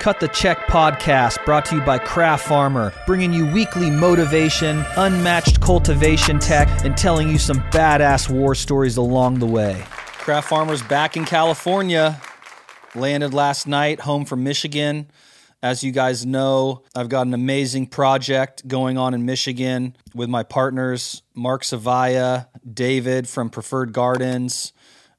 Cut the Check podcast brought to you by Craft Farmer, bringing you weekly motivation, unmatched cultivation tech, and telling you some badass war stories along the way. Craft Farmer's back in California. Landed last night, home from Michigan. As you guys know, I've got an amazing project going on in Michigan with my partners, Mark Savaya, David from Preferred Gardens,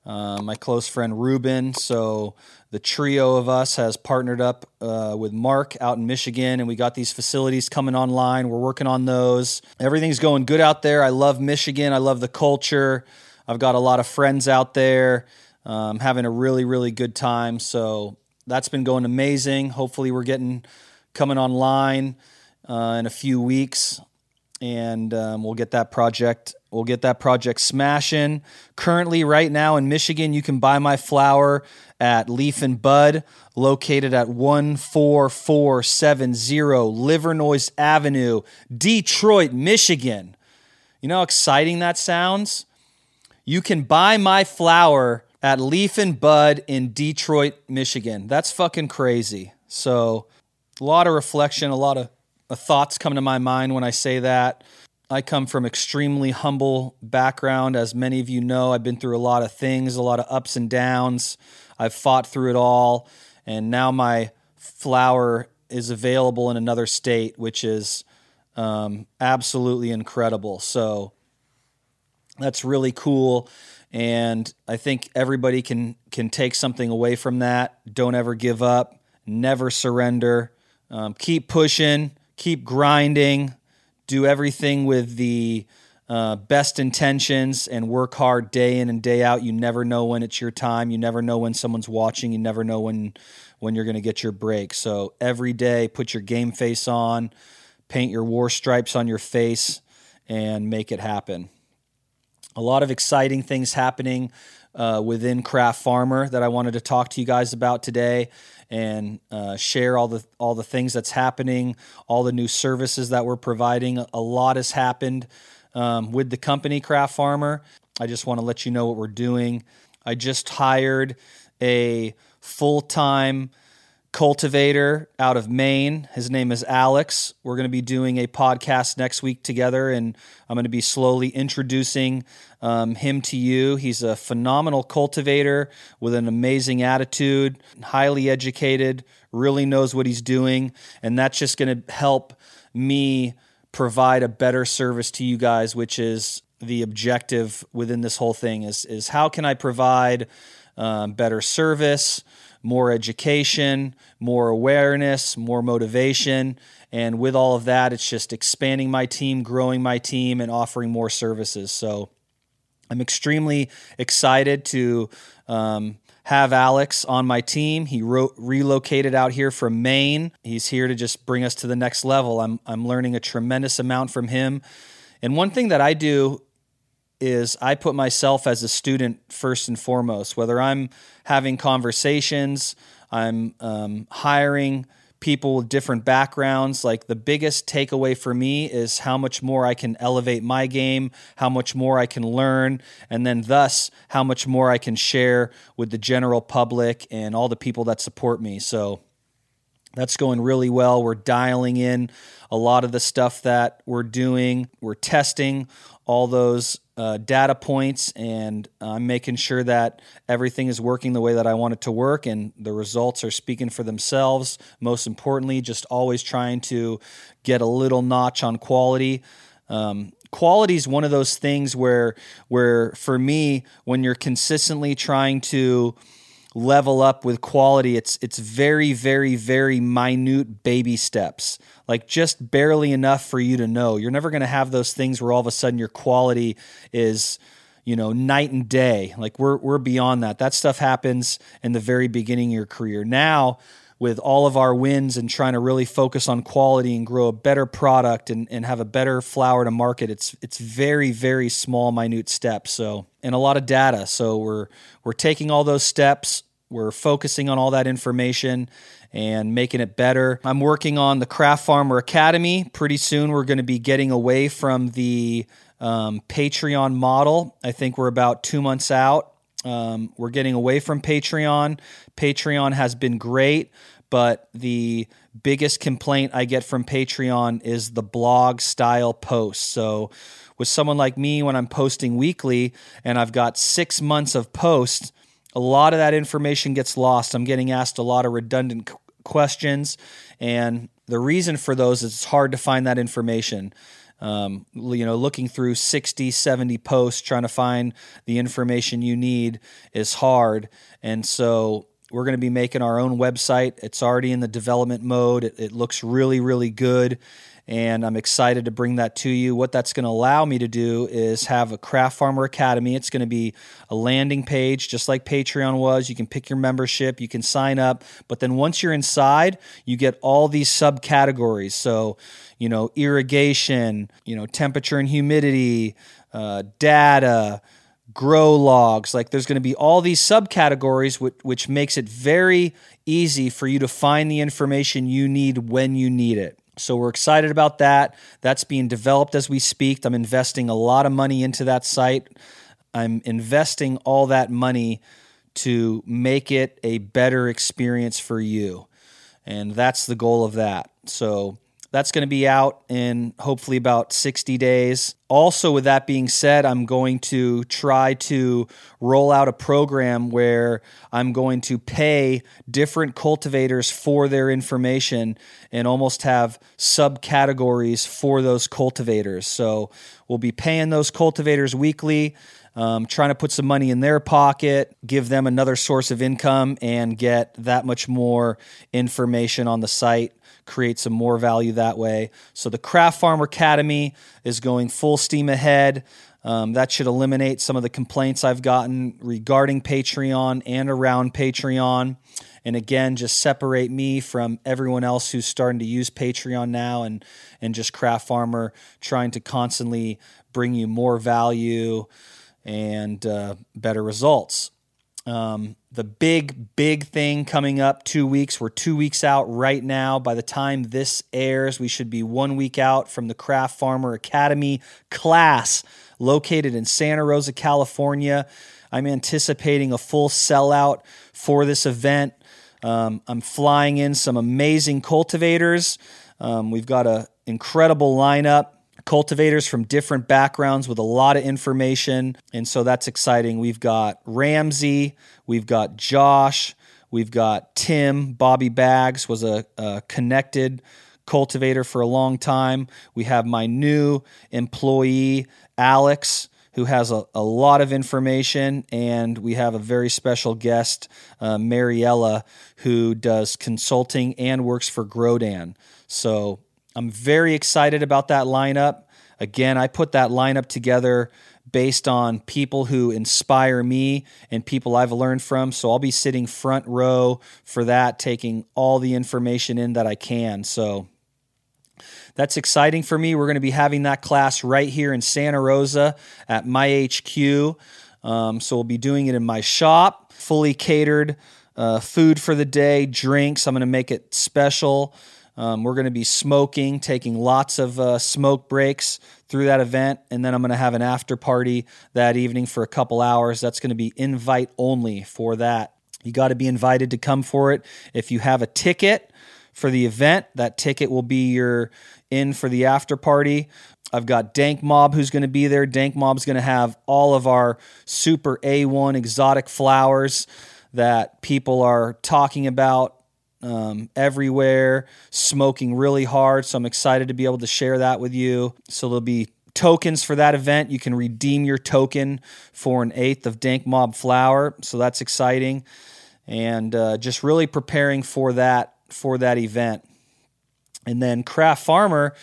uh, my close friend Ruben. So the trio of us has partnered up uh, with Mark out in Michigan, and we got these facilities coming online. We're working on those. Everything's going good out there. I love Michigan. I love the culture. I've got a lot of friends out there. Um, having a really, really good time. So that's been going amazing. Hopefully, we're getting coming online uh, in a few weeks, and um, we'll get that project. We'll get that project smashing. Currently, right now in Michigan, you can buy my flower at Leaf and Bud, located at 14470 Livernois Avenue, Detroit, Michigan. You know how exciting that sounds? You can buy my flower at Leaf and Bud in Detroit, Michigan. That's fucking crazy. So, a lot of reflection, a lot of thoughts come to my mind when I say that. I come from extremely humble background as many of you know. I've been through a lot of things, a lot of ups and downs. I've fought through it all, and now my flower is available in another state, which is um, absolutely incredible. So that's really cool, and I think everybody can can take something away from that. Don't ever give up. Never surrender. Um, keep pushing. Keep grinding. Do everything with the uh, best intentions and work hard day in and day out. You never know when it's your time. You never know when someone's watching. You never know when when you're going to get your break. So every day, put your game face on, paint your war stripes on your face, and make it happen. A lot of exciting things happening uh, within Craft Farmer that I wanted to talk to you guys about today and uh, share all the all the things that's happening, all the new services that we're providing. A lot has happened um, with the company Craft Farmer. I just want to let you know what we're doing. I just hired a full time cultivator out of Maine. His name is Alex. We're going to be doing a podcast next week together, and I'm going to be slowly introducing um, him to you. He's a phenomenal cultivator with an amazing attitude, highly educated, really knows what he's doing, and that's just going to help me provide a better service to you guys, which is the objective within this whole thing is is how can I provide um, better service, more education, more awareness, more motivation, and with all of that, it's just expanding my team, growing my team, and offering more services. So I'm extremely excited to um, have Alex on my team. He ro- relocated out here from Maine. He's here to just bring us to the next level. I'm I'm learning a tremendous amount from him. And one thing that I do is I put myself as a student first and foremost. Whether I'm having conversations, I'm um, hiring people with different backgrounds. Like the biggest takeaway for me is how much more I can elevate my game, how much more I can learn, and then thus how much more I can share with the general public and all the people that support me. So that's going really well. We're dialing in a lot of the stuff that we're doing. We're testing all those uh, data points and I'm making sure that everything is working the way that I want it to work and the results are speaking for themselves. Most importantly, just always trying to get a little notch on quality. Um, quality is one of those things where, where for me, when you're consistently trying to level up with quality it's it's very very very minute baby steps. Like just barely enough for you to know. You're never going to have those things where all of a sudden your quality is you know night and day. Like we're we're beyond that. That stuff happens in the very beginning of your career. Now with all of our wins and trying to really focus on quality and grow a better product and, and have a better flower to market it's it's very very small minute steps. So and a lot of data. So we're we're taking all those steps we're focusing on all that information and making it better. I'm working on the Craft Farmer Academy. Pretty soon, we're going to be getting away from the um, Patreon model. I think we're about two months out. Um, we're getting away from Patreon. Patreon has been great, but the biggest complaint I get from Patreon is the blog style posts. So, with someone like me, when I'm posting weekly and I've got six months of posts, a lot of that information gets lost. I'm getting asked a lot of redundant questions, and the reason for those is it's hard to find that information. Um, you know, looking through 60, 70 posts, trying to find the information you need is hard. And so we're going to be making our own website. It's already in the development mode. It, it looks really, really good and I'm excited to bring that to you. What that's going to allow me to do is have a Craft Farmer Academy. It's going to be a landing page, just like Patreon was. You can pick your membership, you can sign up, but then once you're inside, you get all these subcategories. So, you know, irrigation, you know, temperature and humidity, uh, data grow logs like there's going to be all these subcategories which, which makes it very easy for you to find the information you need when you need it so we're excited about that. That's being developed as we speak. I'm investing a lot of money into that site. I'm investing all that money to make it a better experience for you. And that's the goal of that. So that's going to be out in hopefully about 60 days. Also, with that being said, I'm going to try to roll out a program where I'm going to pay different cultivators for their information and almost have subcategories for those cultivators. So we'll be paying those cultivators weekly. Um, trying to put some money in their pocket, give them another source of income, and get that much more information on the site create some more value that way. So the Craft Farmer Academy is going full steam ahead. Um, that should eliminate some of the complaints I've gotten regarding Patreon and around Patreon. And again, just separate me from everyone else who's starting to use Patreon now and, and just Craft Farmer trying to constantly bring you more value and uh, better results. Um, the big, big thing coming up two weeks. We're two weeks out right now. By the time this airs, we should be one week out from the Craft Farmer Academy class located in Santa Rosa, California. I'm anticipating a full sellout for this event. Um, I'm flying in some amazing cultivators. Um, we've got an incredible lineup cultivators from different backgrounds with a lot of information. And so that's exciting. We've got Ramsey, we've got Josh, we've got Tim. Bobby Bags was a, a connected cultivator for a long time. We have my new employee, Alex who has a, a lot of information, and we have a very special guest, uh, Mariella, who does consulting and works for Grodan. So I'm very excited about that lineup. Again, I put that lineup together based on people who inspire me and people I've learned from. So I'll be sitting front row for that, taking all the information in that I can. So that's exciting for me. We're going to be having that class right here in Santa Rosa at my HQ. Um, so we'll be doing it in my shop, fully catered, uh, food for the day, drinks. I'm going to make it special. Um, we're going to be smoking, taking lots of uh, smoke breaks through that event, and then I'm going to have an after party that evening for a couple hours. That's going to be invite only for that. You got to be invited to come for it. If you have a ticket for the event, that ticket will be your in for the after party. I've got Dank Mob who's going to be there. Dank Mob's going to have all of our super A1 exotic flowers that people are talking about um, everywhere, smoking really hard. So I'm excited to be able to share that with you. So there'll be tokens for that event. You can redeem your token for an eighth of Dank Mob flower. So that's exciting, and uh, just really preparing for that for that event. And then Craft Farmer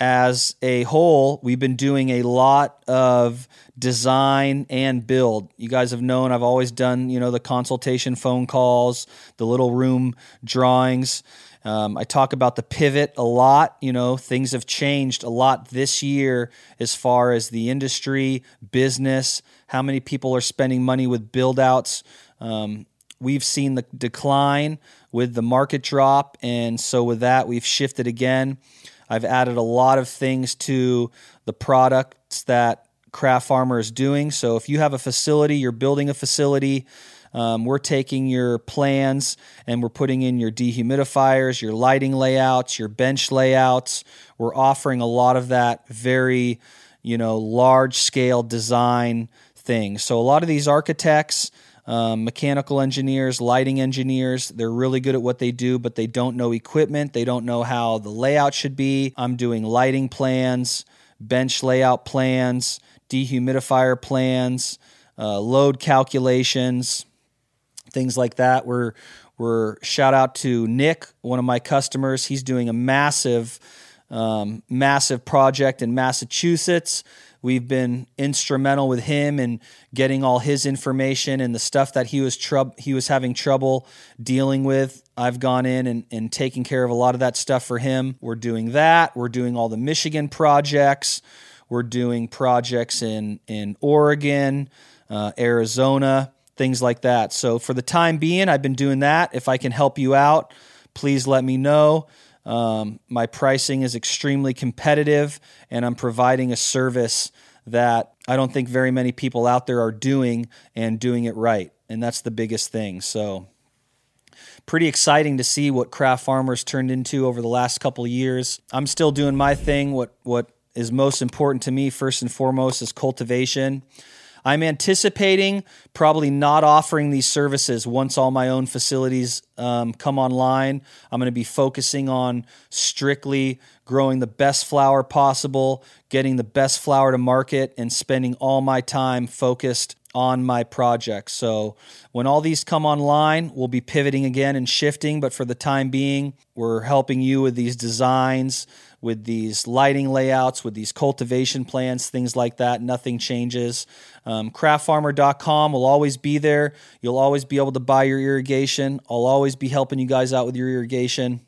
as a whole, we've been doing a lot of design and build. You guys have known I've always done, you know, the consultation phone calls, the little room drawings. Um, I talk about the pivot a lot. You know, things have changed a lot this year as far as the industry, business, how many people are spending money with build outs. Um, we've seen the decline with the market drop. And so, with that, we've shifted again. I've added a lot of things to the products that Craft Farmer is doing. So if you have a facility, you're building a facility, Um, we're taking your plans and we're putting in your dehumidifiers, your lighting layouts, your bench layouts. We're offering a lot of that very, you know, large scale design thing. So a lot of these architects, um, mechanical engineers, lighting engineers. They're really good at what they do, but they don't know equipment. They don't know how the layout should be. I'm doing lighting plans, bench layout plans, dehumidifier plans, uh, load calculations, things like that. We're we're shout out to Nick, one of my customers. He's doing a massive, um, massive project in Massachusetts. We've been instrumental with him in getting all his information and the stuff that he was trub- he was having trouble dealing with. I've gone in and, and taken care of a lot of that stuff for him. We're doing that. We're doing all the Michigan projects. We're doing projects in in Oregon, uh, Arizona, things like that. So for the time being, I've been doing that. If I can help you out, please let me know. Um, my pricing is extremely competitive, and I'm providing a service that I don't think very many people out there are doing and doing it right. And that's the biggest thing. So, pretty exciting to see what craft farmers turned into over the last couple years. I'm still doing my thing. What what is most important to me, first and foremost, is cultivation. I'm anticipating probably not offering these services once all my own facilities um, come online. I'm going to be focusing on strictly growing the best flower possible, getting the best flower to market, and spending all my time focused on my project. So when all these come online, we'll be pivoting again and shifting. But for the time being, we're helping you with these designs with these lighting layouts, with these cultivation plans, things like that. Nothing changes. Um, craftfarmer.com will always be there. You'll always be able to buy your irrigation. I'll always be helping you guys out with your irrigation.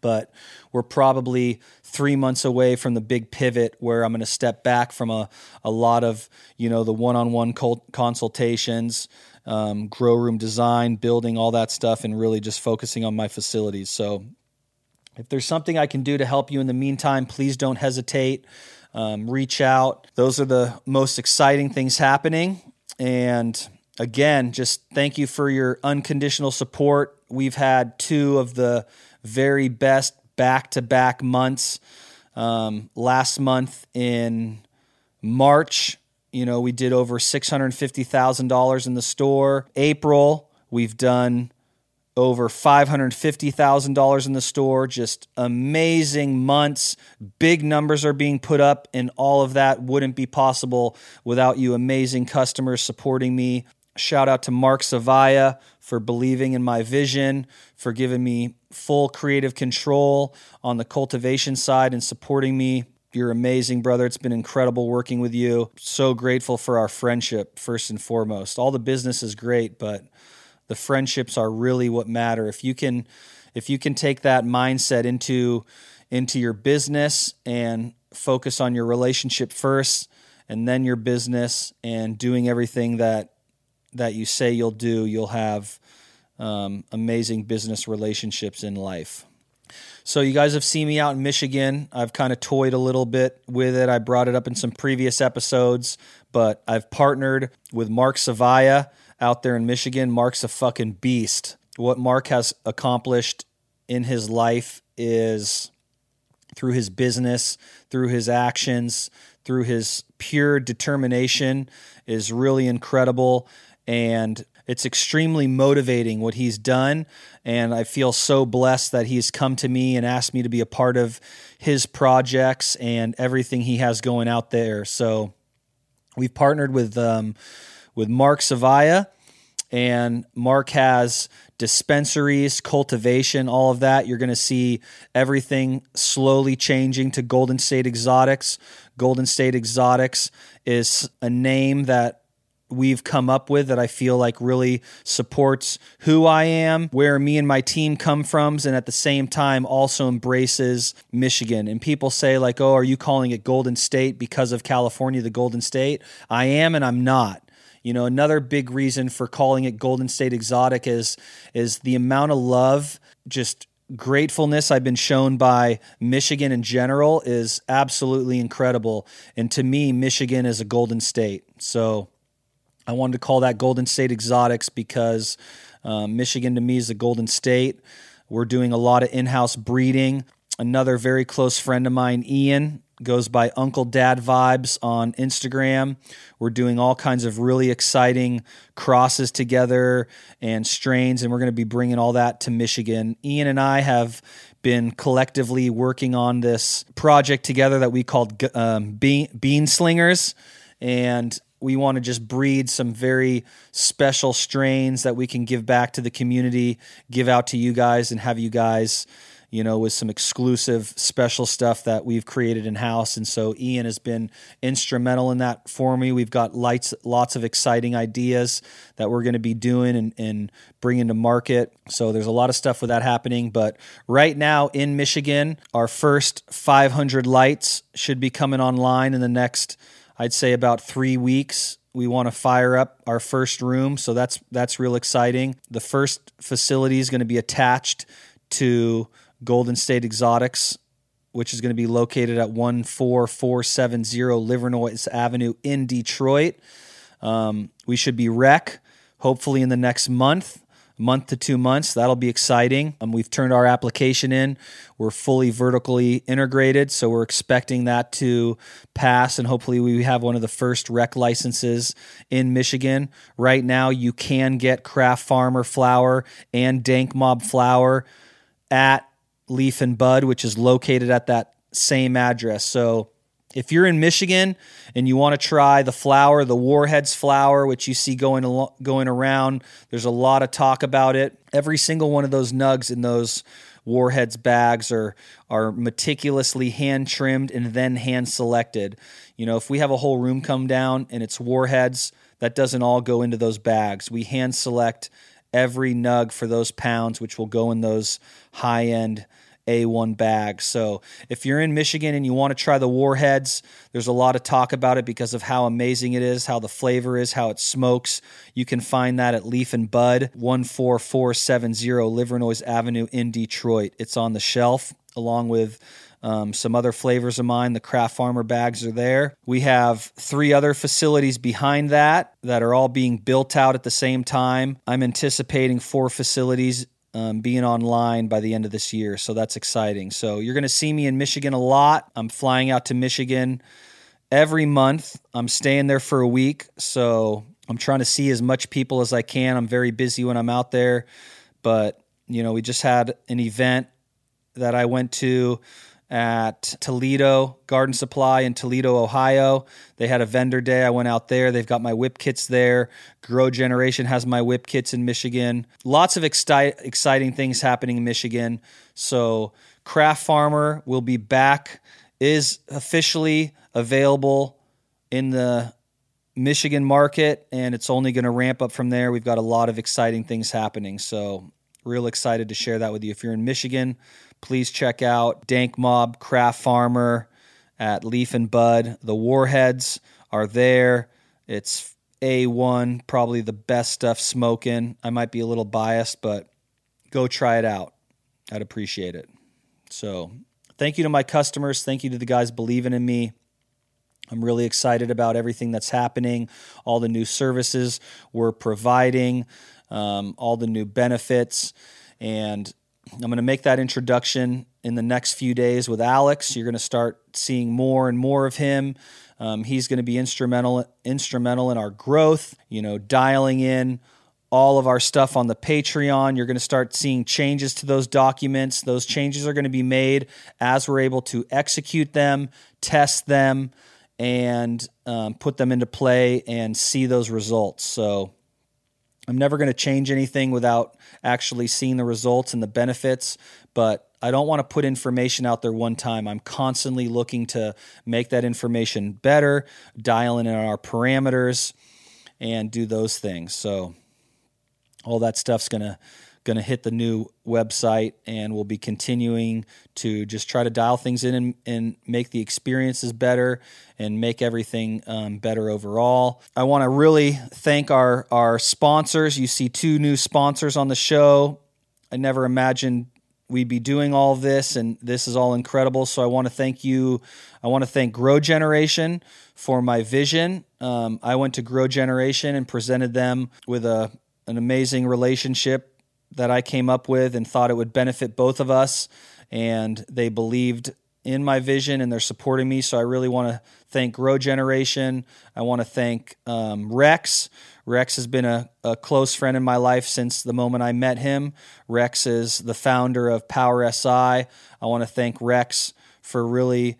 But we're probably three months away from the big pivot where I'm going to step back from a, a lot of, you know, the one on one consultations, um, grow room design, building, all that stuff, and really just focusing on my facilities. So if there's something I can do to help you in the meantime, please don't hesitate. Um, reach out. Those are the most exciting things happening. And again, just thank you for your unconditional support. We've had two of the very best back to back months. Um, last month in March, you know, we did over $650,000 in the store. April, we've done over $550,000 in the store, just amazing months. Big numbers are being put up, and all of that wouldn't be possible without you amazing customers supporting me. Shout out to Mark Savaya for believing in my vision, for giving me full creative control on the cultivation side and supporting me. You're amazing, brother. It's been incredible working with you. So grateful for our friendship, first and foremost. All the business is great, but the friendships are really what matter. If you can if you can take that mindset into into your business and focus on your relationship first and then your business and doing everything that that you say you'll do, you'll have um, amazing business relationships in life. So you guys have seen me out in Michigan. I've kind of toyed a little bit with it. I brought it up in some previous episodes, but I've partnered with Mark Savaya out there in Michigan. Mark's a fucking beast. What Mark has accomplished in his life is through his business, through his actions, through his pure determination is really incredible. And it's extremely motivating what he's done. And I feel so blessed that he's come to me and asked me to be a part of his projects and everything he has going out there. So we've partnered with um, with Mark Savaya. And Mark has dispensaries, cultivation, all of that. You're going to see everything slowly changing to Golden State Exotics. Golden State Exotics is a name that we've come up with that I feel like really supports who I am, where me and my team come from, and at the same time also embraces Michigan. And people say, like, oh, are you calling it Golden State because of California, the Golden State? I am and I'm not. You know, another big reason for calling it Golden State Exotic is is the amount of love, just gratefulness I've been shown by Michigan in general is absolutely incredible. And to me, Michigan is a golden state. So I wanted to call that Golden State Exotics because um, Michigan to me is the Golden State. We're doing a lot of in house breeding. Another very close friend of mine, Ian, goes by Uncle Dad Vibes on Instagram. We're doing all kinds of really exciting crosses together and strains, and we're going to be bringing all that to Michigan. Ian and I have been collectively working on this project together that we called um, Bean, Bean Slingers, and we want to just breed some very special strains that we can give back to the community, give out to you guys, and have you guys you know, with some exclusive special stuff that we've created in house. And so Ian has been instrumental in that for me. We've got lights, lots of exciting ideas that we're going to be doing and, and bringing to market. So there's a lot of stuff with that happening. But right now in Michigan, our first 500 lights should be coming online in the next, I'd say, about three weeks we want to fire up our first room so that's that's real exciting the first facility is going to be attached to Golden State Exotics, which is going to be located at 14470 Livernois Avenue in Detroit. Um, we should be rec hopefully in the next month month to two months. That'll be exciting. Um, we've turned our application in. We're fully vertically integrated, so we're expecting that to pass, and hopefully, we have one of the first rec licenses in Michigan. Right now, you can get Craft Farmer flower and Dank Mob flower at Leaf and Bud, which is located at that same address. So if you're in Michigan and you want to try the flower, the Warheads flower, which you see going al- going around, there's a lot of talk about it. Every single one of those nugs in those Warheads bags are are meticulously hand trimmed and then hand selected. You know, if we have a whole room come down and it's Warheads, that doesn't all go into those bags. We hand select every nug for those pounds, which will go in those high end a1 bag. So if you're in Michigan and you want to try the Warheads, there's a lot of talk about it because of how amazing it is, how the flavor is, how it smokes. You can find that at Leaf and Bud, 14470 Livernois Avenue in Detroit. It's on the shelf along with um, some other flavors of mine. The Craft Farmer bags are there. We have three other facilities behind that that are all being built out at the same time. I'm anticipating four facilities um, being online by the end of this year. So that's exciting. So you're going to see me in Michigan a lot. I'm flying out to Michigan every month. I'm staying there for a week. So I'm trying to see as much people as I can. I'm very busy when I'm out there. But, you know, we just had an event that I went to at Toledo Garden Supply in Toledo, Ohio. They had a vendor day. I went out there. They've got my whip kits there. Grow Generation has my whip kits in Michigan. Lots of exci- exciting things happening in Michigan. So, Craft Farmer will be back, is officially available in the Michigan market, and it's only going to ramp up from there. We've got a lot of exciting things happening. So, real excited to share that with you. If you're in Michigan, please check out Dank Mob Craft Farmer at Leaf and Bud. The Warheads are there. It's A1, probably the best stuff smoking. I might be a little biased, but go try it out. I'd appreciate it. So, thank you to my customers. Thank you to the guys believing in me. I'm really excited about everything that's happening, all the new services we're providing, um, all the new benefits. And I'm going to make that introduction in the next few days with Alex. You're going to start seeing more and more of him. Um, he's going to be instrumental instrumental in our growth. You know, dialing in all of our stuff on the Patreon. You're going to start seeing changes to those documents. Those changes are going to be made as we're able to execute them, test them, and um, put them into play and see those results. So I'm never going to change anything without actually seeing the results and the benefits, but I don't want to put information out there one time. I'm constantly looking to make that information better, dialing in our parameters, and do those things. So, all that stuff's going to going to hit the new website and we'll be continuing to just try to dial things in and, and make the experiences better and make everything um, better overall. I want to really thank our, our sponsors. You see two new sponsors on the show. I never imagined we'd be doing all this, and this is all incredible. So I want to thank you. I want to thank Grow Generation for my vision. Um, I went to Grow Generation and presented them with a an amazing relationship that I came up with and thought it would benefit both of us. And they believed in my vision and they're supporting me. So I really want to thank Grow Generation. I want to thank um, Rex. Rex has been a, a, close friend in my life since the moment I met him. Rex is the founder of Power SI. I want to thank Rex for really,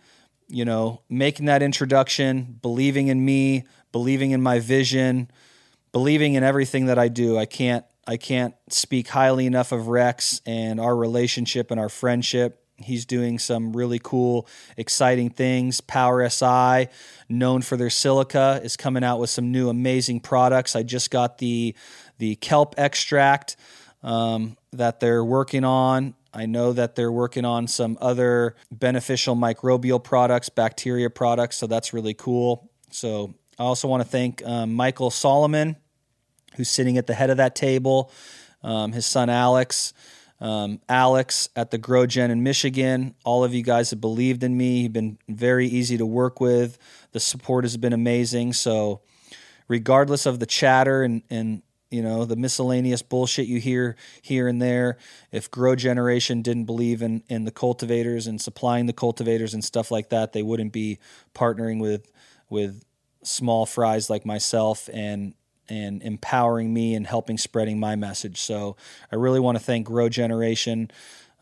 you know, making that introduction, believing in me, believing in my vision, believing in everything that I do. I can't I can't speak highly enough of Rex and our relationship and our friendship. He's doing some really cool, exciting things. Power SI, known for their silica, is coming out with some new amazing products. I just got the the kelp extract um, that they're working on. I know that they're working on some other beneficial microbial products, bacteria products, so that's really cool. So I also want to thank um, Michael Solomon, who's sitting at the head of that table, um, his son Alex um, Alex at the GrowGen in Michigan. All of you guys have believed in me. You've been very easy to work with. The support has been amazing. So, regardless of the chatter and, and you know the miscellaneous bullshit you hear here and there, if Grow Generation didn't believe in in the cultivators and supplying the cultivators and stuff like that, they wouldn't be partnering with with small fries like myself and and empowering me and helping spreading my message. So I really want to thank Grow Generation.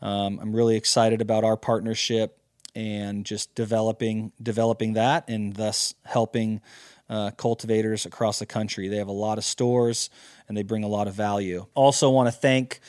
Um, I'm really excited about our partnership and just developing developing that and thus helping uh, cultivators across the country. They have a lot of stores and they bring a lot of value. Also, want to thank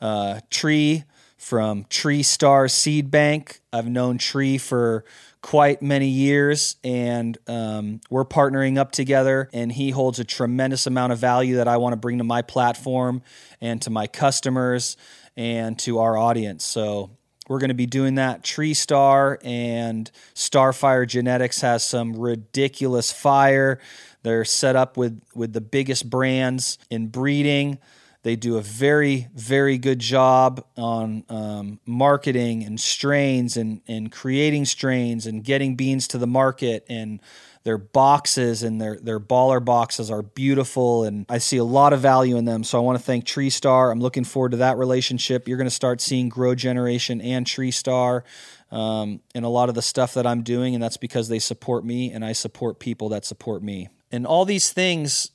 uh, Tree from Tree Star Seed Bank. I've known Tree for quite many years, and um, we're partnering up together. And he holds a tremendous amount of value that I want to bring to my platform and to my customers and to our audience. So we're going to be doing that. Tree Star and Starfire Genetics has some ridiculous fire. They're set up with with the biggest brands in breeding. They do a very, very good job on um, marketing and strains and, and creating strains and getting beans to the market. And their boxes and their, their baller boxes are beautiful. And I see a lot of value in them. So I want to thank Tree Star. I'm looking forward to that relationship. You're going to start seeing Grow Generation and Tree Star. Um, and a lot of the stuff that I'm doing, and that's because they support me and I support people that support me. And all these things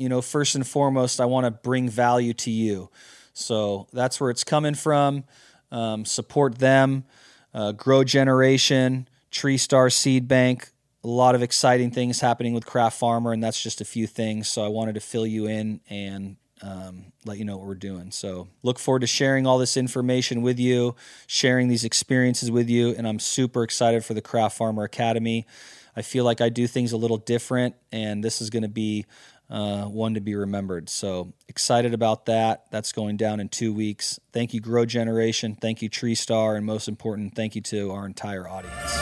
you know, first and foremost, I want to bring value to you. So that's where it's coming from. Um, support them, uh, Grow Generation, Tree Star Seed Bank. A lot of exciting things happening with Craft Farmer, and that's just a few things. So I wanted to fill you in and um, let you know what we're doing. So look forward to sharing all this information with you, sharing these experiences with you, and I'm super excited for the Craft Farmer Academy. I feel like I do things a little different, and this is going to be uh, one to be remembered. So excited about that. That's going down in two weeks. Thank you, Grow Generation. Thank you, Tree Star. And most important, thank you to our entire audience.